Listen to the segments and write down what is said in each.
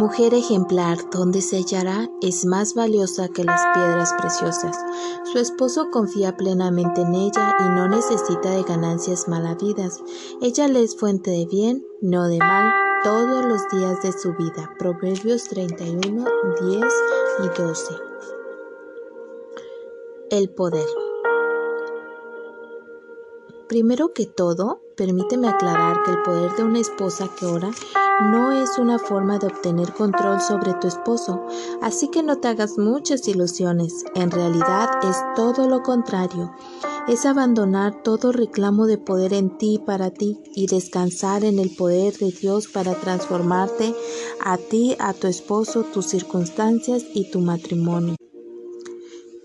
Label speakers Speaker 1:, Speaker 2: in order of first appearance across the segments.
Speaker 1: Mujer ejemplar, donde se hallará, es más valiosa que las piedras preciosas. Su esposo confía plenamente en ella y no necesita de ganancias malavidas. Ella le es fuente de bien, no de mal, todos los días de su vida. Proverbios 31, 10 y 12. El poder. Primero que todo, permíteme aclarar que el poder de una esposa que ora no es una forma de obtener control sobre tu esposo, así que no te hagas muchas ilusiones. En realidad es todo lo contrario. Es abandonar todo reclamo de poder en ti para ti y descansar en el poder de Dios para transformarte a ti, a tu esposo, tus circunstancias y tu matrimonio.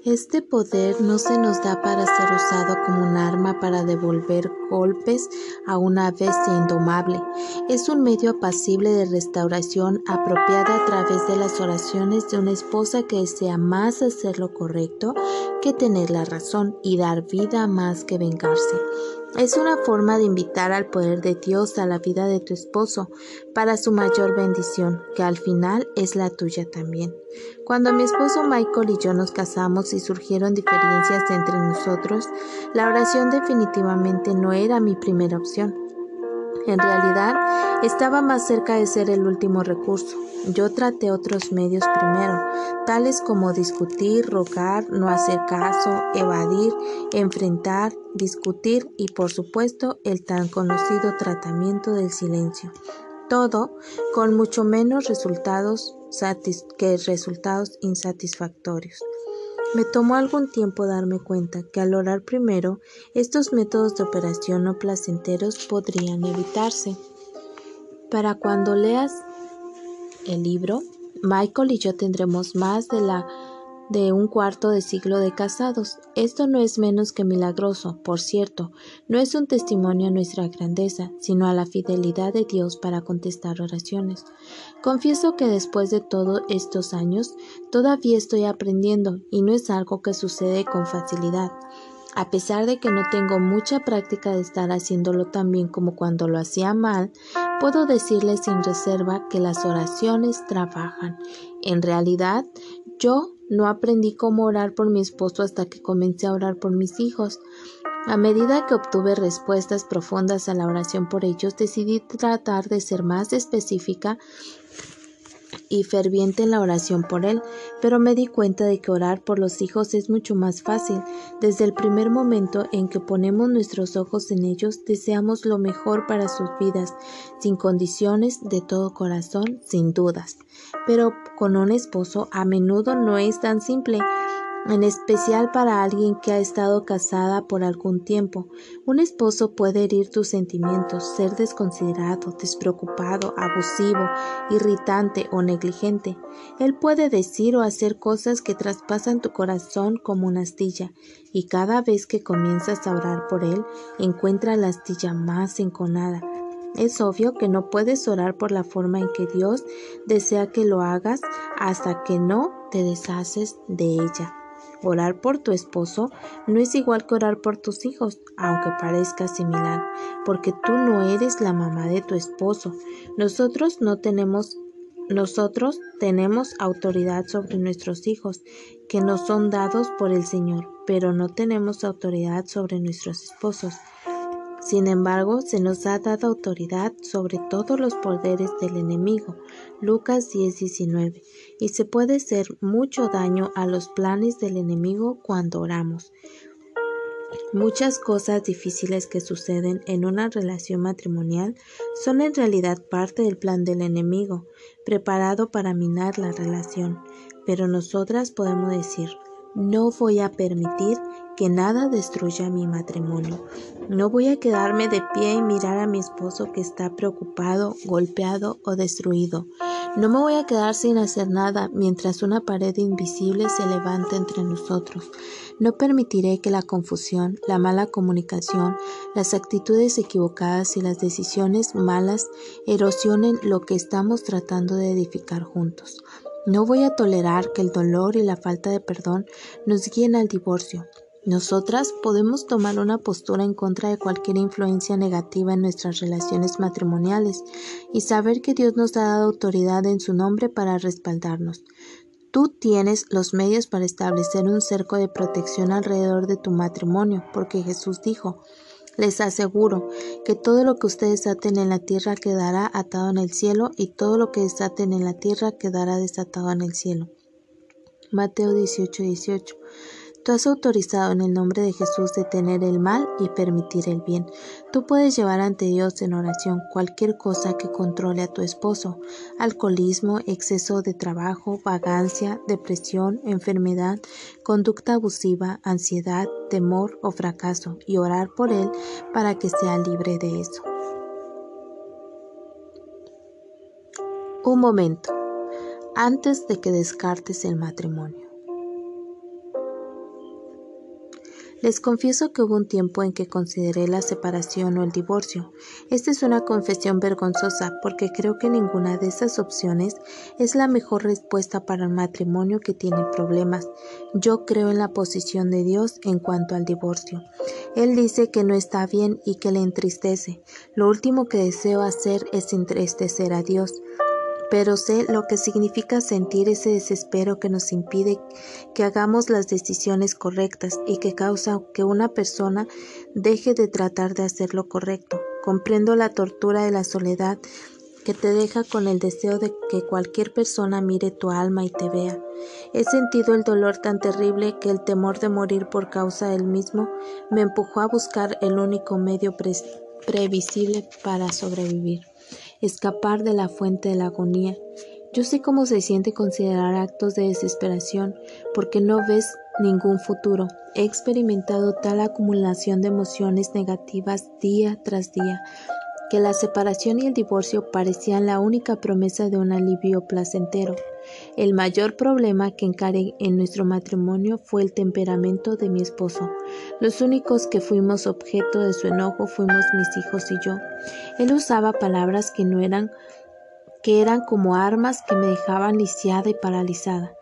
Speaker 1: Este poder no se nos da para ser usado como un arma para devolver golpes a una bestia indomable. Es un medio apacible de restauración apropiada a través de las oraciones de una esposa que desea más hacer lo correcto que tener la razón y dar vida más que vengarse. Es una forma de invitar al poder de Dios a la vida de tu esposo para su mayor bendición, que al final es la tuya también. Cuando mi esposo Michael y yo nos casamos y surgieron diferencias entre nosotros, la oración definitivamente no era mi primera opción. En realidad, estaba más cerca de ser el último recurso. Yo traté otros medios primero, tales como discutir, rogar, no hacer caso, evadir, enfrentar, discutir y por supuesto el tan conocido tratamiento del silencio. Todo con mucho menos resultados que resultados insatisfactorios. Me tomó algún tiempo darme cuenta que al orar primero, estos métodos de operación no placenteros podrían evitarse. Para cuando leas el libro, Michael y yo tendremos más de la de un cuarto de siglo de casados. Esto no es menos que milagroso, por cierto, no es un testimonio a nuestra grandeza, sino a la fidelidad de Dios para contestar oraciones. Confieso que después de todos estos años, todavía estoy aprendiendo y no es algo que sucede con facilidad. A pesar de que no tengo mucha práctica de estar haciéndolo tan bien como cuando lo hacía mal, puedo decirles sin reserva que las oraciones trabajan. En realidad, yo no aprendí cómo orar por mi esposo hasta que comencé a orar por mis hijos. A medida que obtuve respuestas profundas a la oración por ellos, decidí tratar de ser más específica y ferviente en la oración por él, pero me di cuenta de que orar por los hijos es mucho más fácil. Desde el primer momento en que ponemos nuestros ojos en ellos, deseamos lo mejor para sus vidas, sin condiciones, de todo corazón, sin dudas. Pero con un esposo a menudo no es tan simple en especial para alguien que ha estado casada por algún tiempo. Un esposo puede herir tus sentimientos, ser desconsiderado, despreocupado, abusivo, irritante o negligente. Él puede decir o hacer cosas que traspasan tu corazón como una astilla, y cada vez que comienzas a orar por él, encuentra la astilla más enconada. Es obvio que no puedes orar por la forma en que Dios desea que lo hagas hasta que no te deshaces de ella. Orar por tu esposo no es igual que orar por tus hijos, aunque parezca similar, porque tú no eres la mamá de tu esposo. Nosotros no tenemos nosotros tenemos autoridad sobre nuestros hijos, que nos son dados por el Señor, pero no tenemos autoridad sobre nuestros esposos. Sin embargo, se nos ha dado autoridad sobre todos los poderes del enemigo. Lucas 10:19. Y se puede hacer mucho daño a los planes del enemigo cuando oramos. Muchas cosas difíciles que suceden en una relación matrimonial son en realidad parte del plan del enemigo, preparado para minar la relación. Pero nosotras podemos decir, no voy a permitir que nada destruya mi matrimonio. No voy a quedarme de pie y mirar a mi esposo que está preocupado, golpeado o destruido. No me voy a quedar sin hacer nada mientras una pared invisible se levanta entre nosotros. No permitiré que la confusión, la mala comunicación, las actitudes equivocadas y las decisiones malas erosionen lo que estamos tratando de edificar juntos. No voy a tolerar que el dolor y la falta de perdón nos guíen al divorcio. Nosotras podemos tomar una postura en contra de cualquier influencia negativa en nuestras relaciones matrimoniales y saber que Dios nos ha dado autoridad en su nombre para respaldarnos. Tú tienes los medios para establecer un cerco de protección alrededor de tu matrimonio, porque Jesús dijo, les aseguro que todo lo que ustedes aten en la tierra quedará atado en el cielo y todo lo que desaten en la tierra quedará desatado en el cielo. Mateo 18, 18. Tú has autorizado en el nombre de Jesús detener el mal y permitir el bien. Tú puedes llevar ante Dios en oración cualquier cosa que controle a tu esposo, alcoholismo, exceso de trabajo, vagancia, depresión, enfermedad, conducta abusiva, ansiedad, temor o fracaso, y orar por él para que sea libre de eso. Un momento, antes de que descartes el matrimonio. Les confieso que hubo un tiempo en que consideré la separación o el divorcio. Esta es una confesión vergonzosa porque creo que ninguna de esas opciones es la mejor respuesta para un matrimonio que tiene problemas. Yo creo en la posición de Dios en cuanto al divorcio. Él dice que no está bien y que le entristece. Lo último que deseo hacer es entristecer a Dios pero sé lo que significa sentir ese desespero que nos impide que hagamos las decisiones correctas y que causa que una persona deje de tratar de hacer lo correcto. Comprendo la tortura de la soledad que te deja con el deseo de que cualquier persona mire tu alma y te vea. He sentido el dolor tan terrible que el temor de morir por causa del mismo me empujó a buscar el único medio previsible para sobrevivir escapar de la fuente de la agonía. Yo sé cómo se siente considerar actos de desesperación porque no ves ningún futuro. He experimentado tal acumulación de emociones negativas día tras día que la separación y el divorcio parecían la única promesa de un alivio placentero. El mayor problema que encaré en nuestro matrimonio fue el temperamento de mi esposo. Los únicos que fuimos objeto de su enojo fuimos mis hijos y yo. Él usaba palabras que no eran que eran como armas que me dejaban lisiada y paralizada.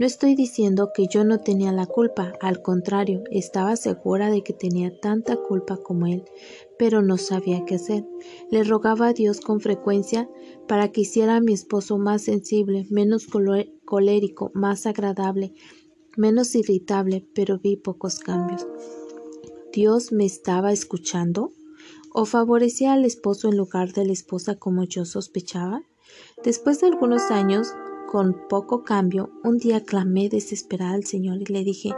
Speaker 1: No estoy diciendo que yo no tenía la culpa, al contrario, estaba segura de que tenía tanta culpa como él, pero no sabía qué hacer. Le rogaba a Dios con frecuencia para que hiciera a mi esposo más sensible, menos colérico, más agradable, menos irritable, pero vi pocos cambios. ¿Dios me estaba escuchando? ¿O favorecía al esposo en lugar de la esposa como yo sospechaba? Después de algunos años, con poco cambio, un día clamé desesperada al Señor y le dije,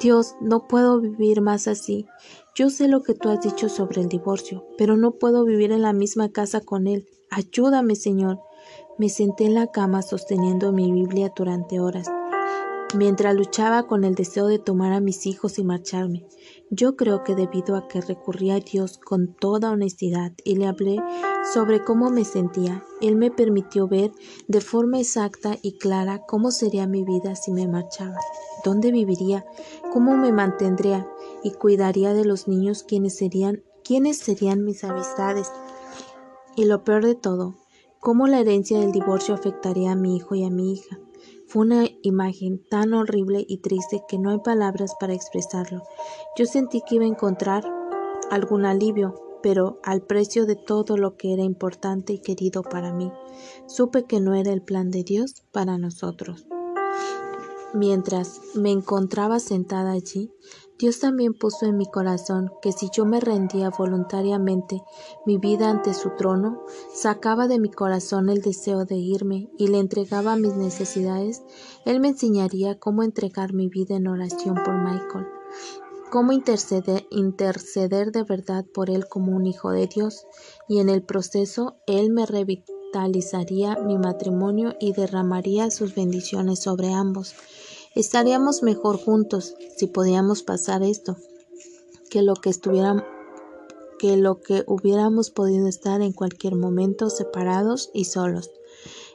Speaker 1: Dios, no puedo vivir más así. Yo sé lo que tú has dicho sobre el divorcio, pero no puedo vivir en la misma casa con él. Ayúdame, Señor. Me senté en la cama sosteniendo mi Biblia durante horas mientras luchaba con el deseo de tomar a mis hijos y marcharme. Yo creo que debido a que recurrí a Dios con toda honestidad y le hablé sobre cómo me sentía, Él me permitió ver de forma exacta y clara cómo sería mi vida si me marchaba, dónde viviría, cómo me mantendría y cuidaría de los niños quienes serían, quiénes serían mis amistades. Y lo peor de todo, cómo la herencia del divorcio afectaría a mi hijo y a mi hija. Fue una imagen tan horrible y triste que no hay palabras para expresarlo. Yo sentí que iba a encontrar algún alivio, pero al precio de todo lo que era importante y querido para mí. Supe que no era el plan de Dios para nosotros. Mientras me encontraba sentada allí, Dios también puso en mi corazón que si yo me rendía voluntariamente mi vida ante su trono, sacaba de mi corazón el deseo de irme y le entregaba mis necesidades, Él me enseñaría cómo entregar mi vida en oración por Michael, cómo interceder, interceder de verdad por él como un hijo de Dios, y en el proceso Él me revitalizaría mi matrimonio y derramaría sus bendiciones sobre ambos. Estaríamos mejor juntos si podíamos pasar esto que lo que que lo que hubiéramos podido estar en cualquier momento separados y solos.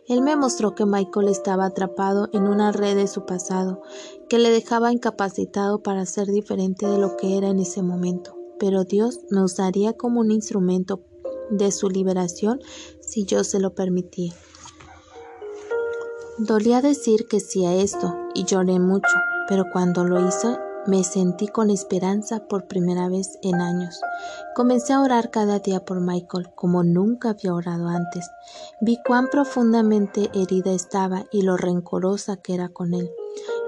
Speaker 1: Él me mostró que Michael estaba atrapado en una red de su pasado, que le dejaba incapacitado para ser diferente de lo que era en ese momento. Pero Dios me usaría como un instrumento de su liberación si yo se lo permitía. Dolía decir que sí a esto y lloré mucho, pero cuando lo hice me sentí con esperanza por primera vez en años. Comencé a orar cada día por Michael como nunca había orado antes. Vi cuán profundamente herida estaba y lo rencorosa que era con él.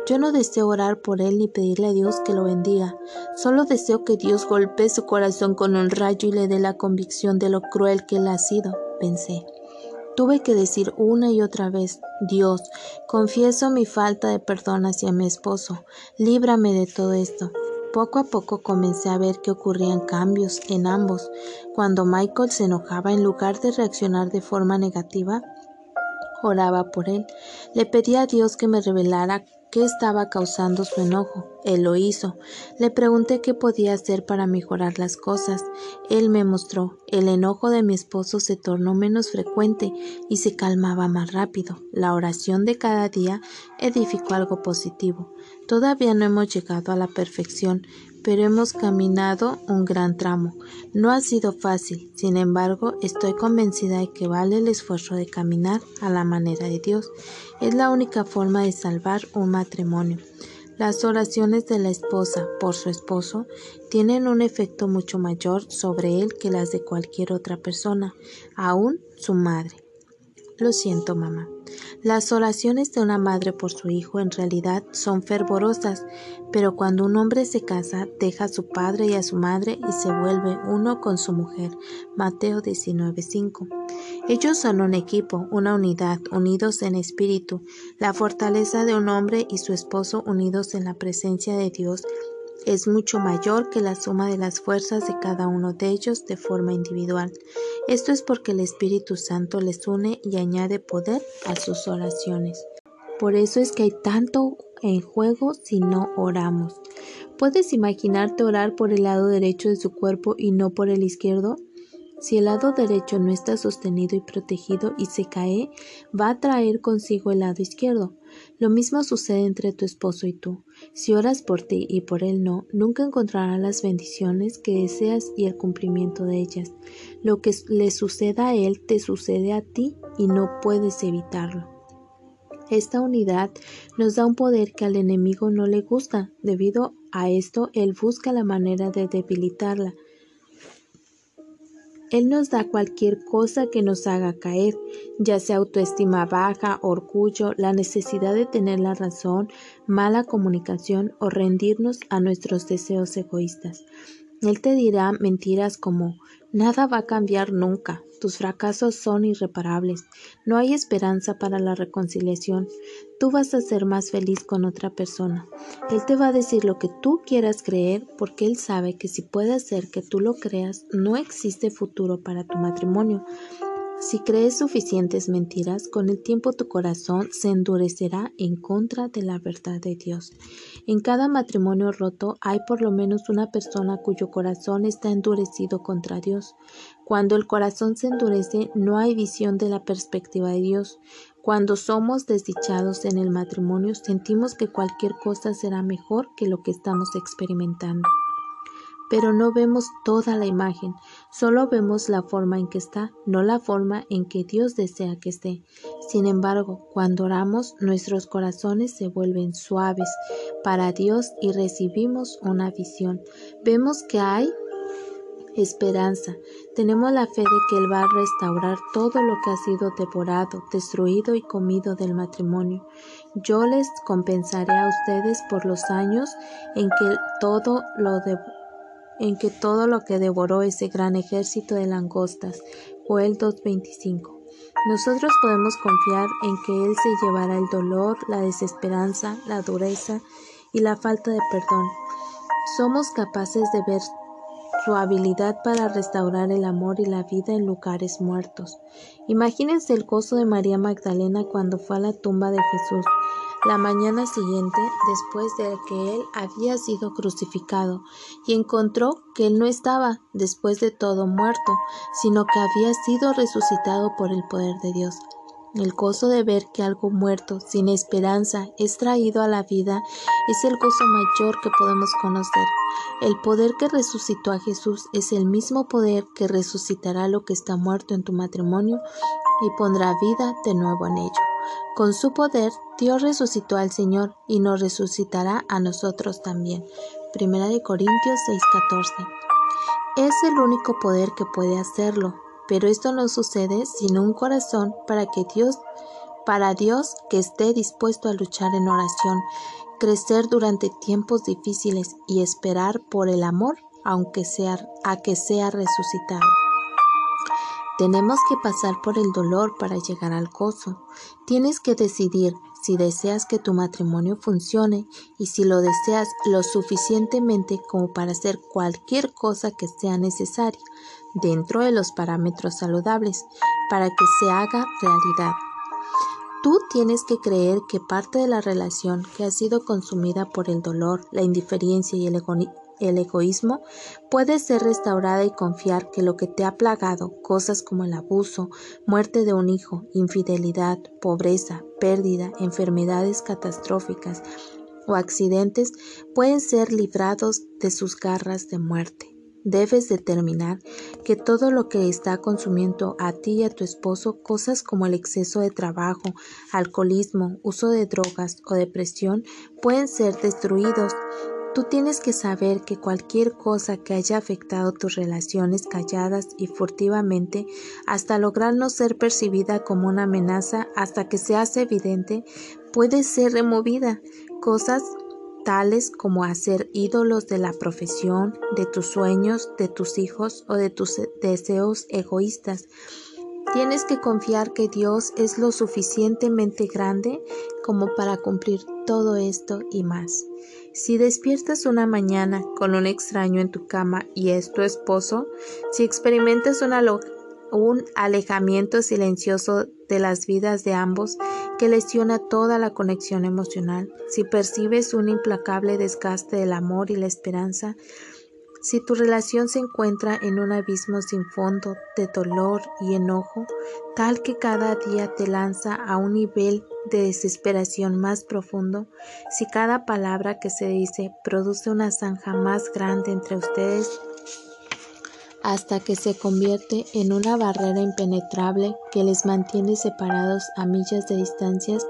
Speaker 1: Yo no deseo orar por él ni pedirle a Dios que lo bendiga. Solo deseo que Dios golpee su corazón con un rayo y le dé la convicción de lo cruel que él ha sido, pensé. Tuve que decir una y otra vez, Dios, confieso mi falta de perdón hacia mi esposo, líbrame de todo esto. Poco a poco comencé a ver que ocurrían cambios en ambos. Cuando Michael se enojaba, en lugar de reaccionar de forma negativa, oraba por él. Le pedía a Dios que me revelara qué estaba causando su enojo. Él lo hizo. Le pregunté qué podía hacer para mejorar las cosas. Él me mostró. El enojo de mi esposo se tornó menos frecuente y se calmaba más rápido. La oración de cada día edificó algo positivo. Todavía no hemos llegado a la perfección, pero hemos caminado un gran tramo. No ha sido fácil, sin embargo, estoy convencida de que vale el esfuerzo de caminar a la manera de Dios. Es la única forma de salvar un matrimonio. Las oraciones de la esposa por su esposo tienen un efecto mucho mayor sobre él que las de cualquier otra persona, aún su madre. Lo siento, mamá. Las oraciones de una madre por su hijo en realidad son fervorosas, pero cuando un hombre se casa, deja a su padre y a su madre y se vuelve uno con su mujer. Mateo 19:5. Ellos son un equipo, una unidad, unidos en espíritu. La fortaleza de un hombre y su esposo unidos en la presencia de Dios es mucho mayor que la suma de las fuerzas de cada uno de ellos de forma individual. Esto es porque el Espíritu Santo les une y añade poder a sus oraciones. Por eso es que hay tanto en juego si no oramos. ¿Puedes imaginarte orar por el lado derecho de su cuerpo y no por el izquierdo? Si el lado derecho no está sostenido y protegido y se cae, va a traer consigo el lado izquierdo. Lo mismo sucede entre tu esposo y tú. Si oras por ti y por él no, nunca encontrarás las bendiciones que deseas y el cumplimiento de ellas. Lo que le suceda a él te sucede a ti y no puedes evitarlo. Esta unidad nos da un poder que al enemigo no le gusta. Debido a esto, él busca la manera de debilitarla. Él nos da cualquier cosa que nos haga caer, ya sea autoestima baja, orgullo, la necesidad de tener la razón, mala comunicación o rendirnos a nuestros deseos egoístas. Él te dirá mentiras como nada va a cambiar nunca, tus fracasos son irreparables. No hay esperanza para la reconciliación. Tú vas a ser más feliz con otra persona. Él te va a decir lo que tú quieras creer porque él sabe que si puede hacer que tú lo creas, no existe futuro para tu matrimonio. Si crees suficientes mentiras, con el tiempo tu corazón se endurecerá en contra de la verdad de Dios. En cada matrimonio roto hay por lo menos una persona cuyo corazón está endurecido contra Dios. Cuando el corazón se endurece, no hay visión de la perspectiva de Dios. Cuando somos desdichados en el matrimonio, sentimos que cualquier cosa será mejor que lo que estamos experimentando pero no vemos toda la imagen, solo vemos la forma en que está, no la forma en que Dios desea que esté. Sin embargo, cuando oramos, nuestros corazones se vuelven suaves para Dios y recibimos una visión. Vemos que hay esperanza. Tenemos la fe de que Él va a restaurar todo lo que ha sido devorado, destruido y comido del matrimonio. Yo les compensaré a ustedes por los años en que todo lo de en que todo lo que devoró ese gran ejército de langostas. Joel 2.25. Nosotros podemos confiar en que Él se llevará el dolor, la desesperanza, la dureza y la falta de perdón. Somos capaces de ver su habilidad para restaurar el amor y la vida en lugares muertos. Imagínense el gozo de María Magdalena cuando fue a la tumba de Jesús. La mañana siguiente, después de que él había sido crucificado, y encontró que él no estaba, después de todo, muerto, sino que había sido resucitado por el poder de Dios. El gozo de ver que algo muerto, sin esperanza, es traído a la vida es el gozo mayor que podemos conocer. El poder que resucitó a Jesús es el mismo poder que resucitará lo que está muerto en tu matrimonio y pondrá vida de nuevo en ello. Con su poder, Dios resucitó al Señor y nos resucitará a nosotros también. Primera de Corintios 6:14. Es el único poder que puede hacerlo, pero esto no sucede sin un corazón para que Dios para Dios que esté dispuesto a luchar en oración, crecer durante tiempos difíciles y esperar por el amor aunque sea a que sea resucitado. Tenemos que pasar por el dolor para llegar al gozo. Tienes que decidir si deseas que tu matrimonio funcione y si lo deseas lo suficientemente como para hacer cualquier cosa que sea necesaria dentro de los parámetros saludables para que se haga realidad. Tú tienes que creer que parte de la relación que ha sido consumida por el dolor, la indiferencia y el, el egoísmo puede ser restaurada y confiar que lo que te ha plagado, cosas como el abuso, muerte de un hijo, infidelidad, pobreza, pérdida, enfermedades catastróficas o accidentes, pueden ser librados de sus garras de muerte. Debes determinar que todo lo que está consumiendo a ti y a tu esposo, cosas como el exceso de trabajo, alcoholismo, uso de drogas o depresión, pueden ser destruidos Tú tienes que saber que cualquier cosa que haya afectado tus relaciones calladas y furtivamente hasta lograr no ser percibida como una amenaza hasta que se hace evidente puede ser removida. Cosas tales como hacer ídolos de la profesión, de tus sueños, de tus hijos o de tus deseos egoístas. Tienes que confiar que Dios es lo suficientemente grande como para cumplir todo esto y más. Si despiertas una mañana con un extraño en tu cama y es tu esposo, si experimentas un alejamiento silencioso de las vidas de ambos que lesiona toda la conexión emocional, si percibes un implacable desgaste del amor y la esperanza, si tu relación se encuentra en un abismo sin fondo de dolor y enojo, tal que cada día te lanza a un nivel de desesperación más profundo, si cada palabra que se dice produce una zanja más grande entre ustedes, hasta que se convierte en una barrera impenetrable que les mantiene separados a millas de distancias,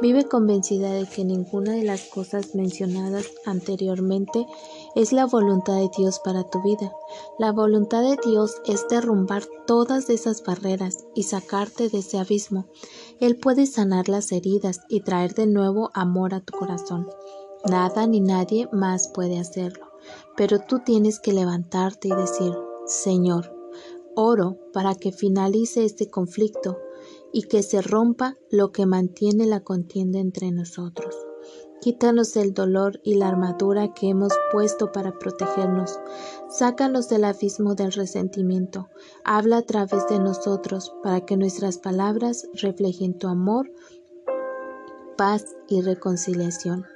Speaker 1: vive convencida de que ninguna de las cosas mencionadas anteriormente es la voluntad de Dios para tu vida. La voluntad de Dios es derrumbar todas esas barreras y sacarte de ese abismo. Él puede sanar las heridas y traer de nuevo amor a tu corazón. Nada ni nadie más puede hacerlo. Pero tú tienes que levantarte y decir, Señor, oro para que finalice este conflicto y que se rompa lo que mantiene la contienda entre nosotros. Quítanos el dolor y la armadura que hemos puesto para protegernos. Sácanos del abismo del resentimiento. Habla a través de nosotros para que nuestras palabras reflejen tu amor, paz y reconciliación.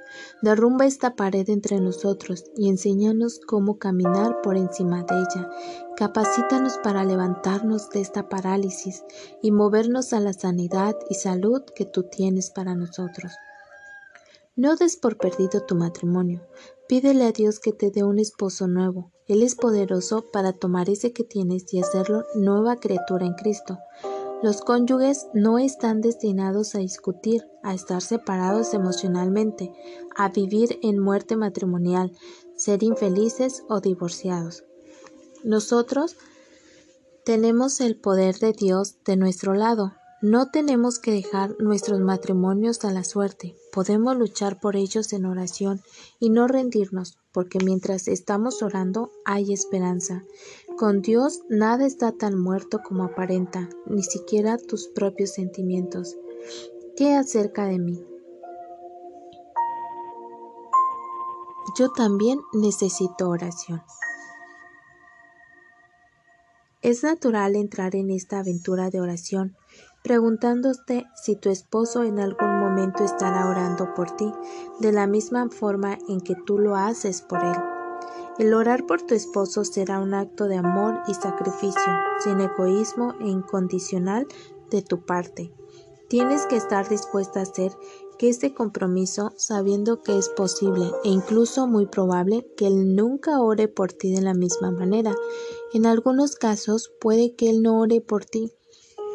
Speaker 1: Derrumba esta pared entre nosotros y enséñanos cómo caminar por encima de ella. Capacítanos para levantarnos de esta parálisis y movernos a la sanidad y salud que tú tienes para nosotros. No des por perdido tu matrimonio. Pídele a Dios que te dé un esposo nuevo. Él es poderoso para tomar ese que tienes y hacerlo nueva criatura en Cristo. Los cónyuges no están destinados a discutir, a estar separados emocionalmente, a vivir en muerte matrimonial, ser infelices o divorciados. Nosotros tenemos el poder de Dios de nuestro lado. No tenemos que dejar nuestros matrimonios a la suerte, podemos luchar por ellos en oración y no rendirnos, porque mientras estamos orando hay esperanza. Con Dios nada está tan muerto como aparenta, ni siquiera tus propios sentimientos. ¿Qué acerca de mí? Yo también necesito oración. Es natural entrar en esta aventura de oración preguntándote si tu esposo en algún momento estará orando por ti, de la misma forma en que tú lo haces por él. El orar por tu esposo será un acto de amor y sacrificio, sin egoísmo e incondicional de tu parte. Tienes que estar dispuesta a hacer que este compromiso, sabiendo que es posible e incluso muy probable que Él nunca ore por ti de la misma manera. En algunos casos puede que Él no ore por ti,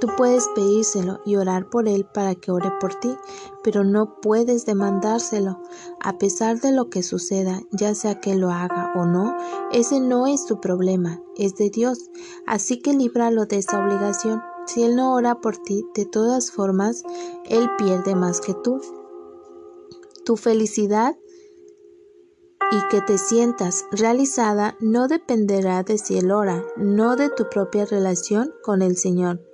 Speaker 1: Tú puedes pedírselo y orar por él para que ore por ti, pero no puedes demandárselo. A pesar de lo que suceda, ya sea que lo haga o no, ese no es tu problema, es de Dios. Así que líbralo de esa obligación. Si Él no ora por ti, de todas formas, Él pierde más que tú. Tu felicidad y que te sientas realizada no dependerá de si Él ora, no de tu propia relación con el Señor.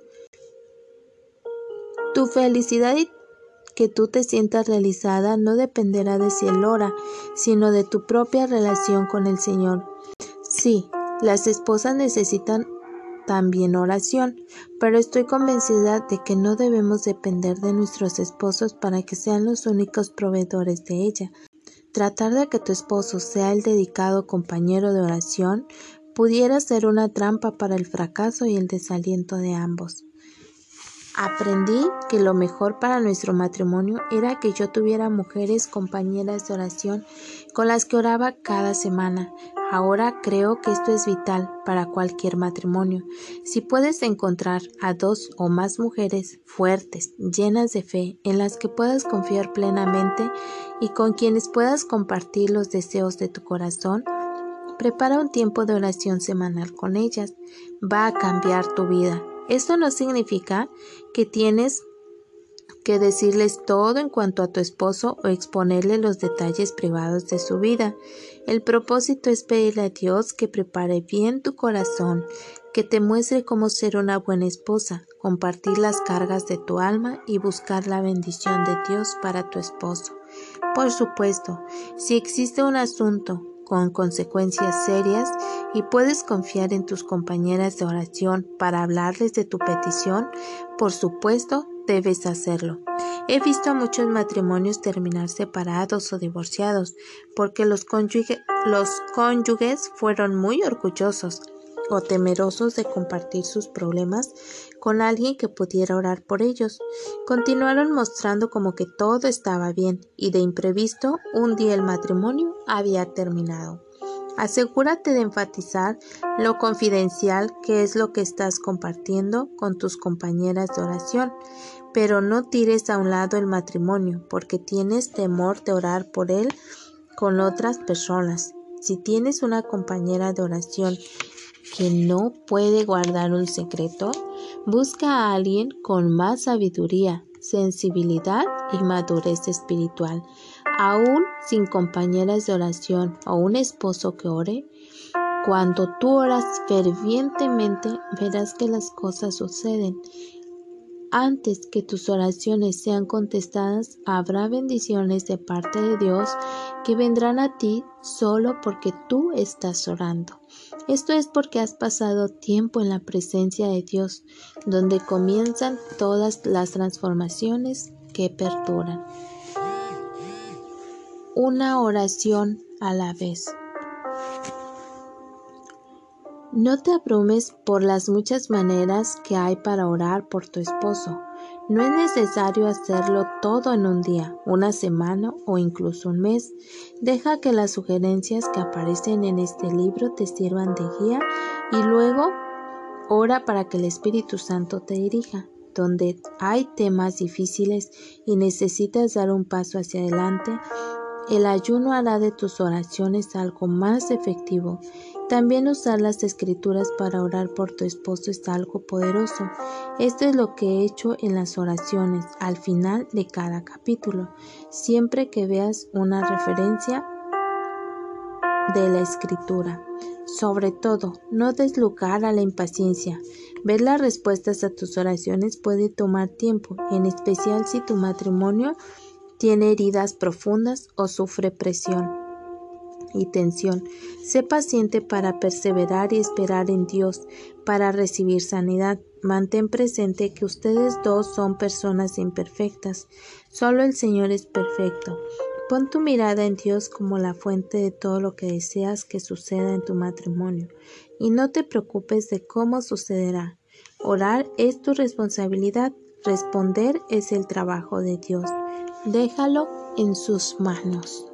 Speaker 1: Tu felicidad y que tú te sientas realizada no dependerá de si él ora, sino de tu propia relación con el Señor. Sí, las esposas necesitan también oración, pero estoy convencida de que no debemos depender de nuestros esposos para que sean los únicos proveedores de ella. Tratar de que tu esposo sea el dedicado compañero de oración pudiera ser una trampa para el fracaso y el desaliento de ambos. Aprendí que lo mejor para nuestro matrimonio era que yo tuviera mujeres compañeras de oración con las que oraba cada semana. Ahora creo que esto es vital para cualquier matrimonio. Si puedes encontrar a dos o más mujeres fuertes, llenas de fe, en las que puedas confiar plenamente y con quienes puedas compartir los deseos de tu corazón, prepara un tiempo de oración semanal con ellas. Va a cambiar tu vida. Esto no significa que tienes que decirles todo en cuanto a tu esposo o exponerle los detalles privados de su vida. El propósito es pedirle a Dios que prepare bien tu corazón, que te muestre cómo ser una buena esposa, compartir las cargas de tu alma y buscar la bendición de Dios para tu esposo. Por supuesto, si existe un asunto con consecuencias serias y puedes confiar en tus compañeras de oración para hablarles de tu petición, por supuesto debes hacerlo. He visto a muchos matrimonios terminar separados o divorciados porque los, los cónyuges fueron muy orgullosos o temerosos de compartir sus problemas con alguien que pudiera orar por ellos. Continuaron mostrando como que todo estaba bien y de imprevisto un día el matrimonio había terminado. Asegúrate de enfatizar lo confidencial que es lo que estás compartiendo con tus compañeras de oración, pero no tires a un lado el matrimonio porque tienes temor de orar por él con otras personas. Si tienes una compañera de oración que no puede guardar un secreto, busca a alguien con más sabiduría, sensibilidad y madurez espiritual. Aún sin compañeras de oración o un esposo que ore, cuando tú oras fervientemente verás que las cosas suceden. Antes que tus oraciones sean contestadas, habrá bendiciones de parte de Dios que vendrán a ti solo porque tú estás orando. Esto es porque has pasado tiempo en la presencia de Dios, donde comienzan todas las transformaciones que perduran. Una oración a la vez. No te abrumes por las muchas maneras que hay para orar por tu esposo. No es necesario hacerlo todo en un día, una semana o incluso un mes. Deja que las sugerencias que aparecen en este libro te sirvan de guía y luego ora para que el Espíritu Santo te dirija. Donde hay temas difíciles y necesitas dar un paso hacia adelante, el ayuno hará de tus oraciones algo más efectivo. También usar las escrituras para orar por tu esposo es algo poderoso. Esto es lo que he hecho en las oraciones al final de cada capítulo. Siempre que veas una referencia de la escritura. Sobre todo, no des lugar a la impaciencia. Ver las respuestas a tus oraciones puede tomar tiempo, en especial si tu matrimonio tiene heridas profundas o sufre presión y tensión. Sé paciente para perseverar y esperar en Dios para recibir sanidad. Mantén presente que ustedes dos son personas imperfectas. Solo el Señor es perfecto. Pon tu mirada en Dios como la fuente de todo lo que deseas que suceda en tu matrimonio y no te preocupes de cómo sucederá. Orar es tu responsabilidad, responder es el trabajo de Dios. Déjalo en sus manos.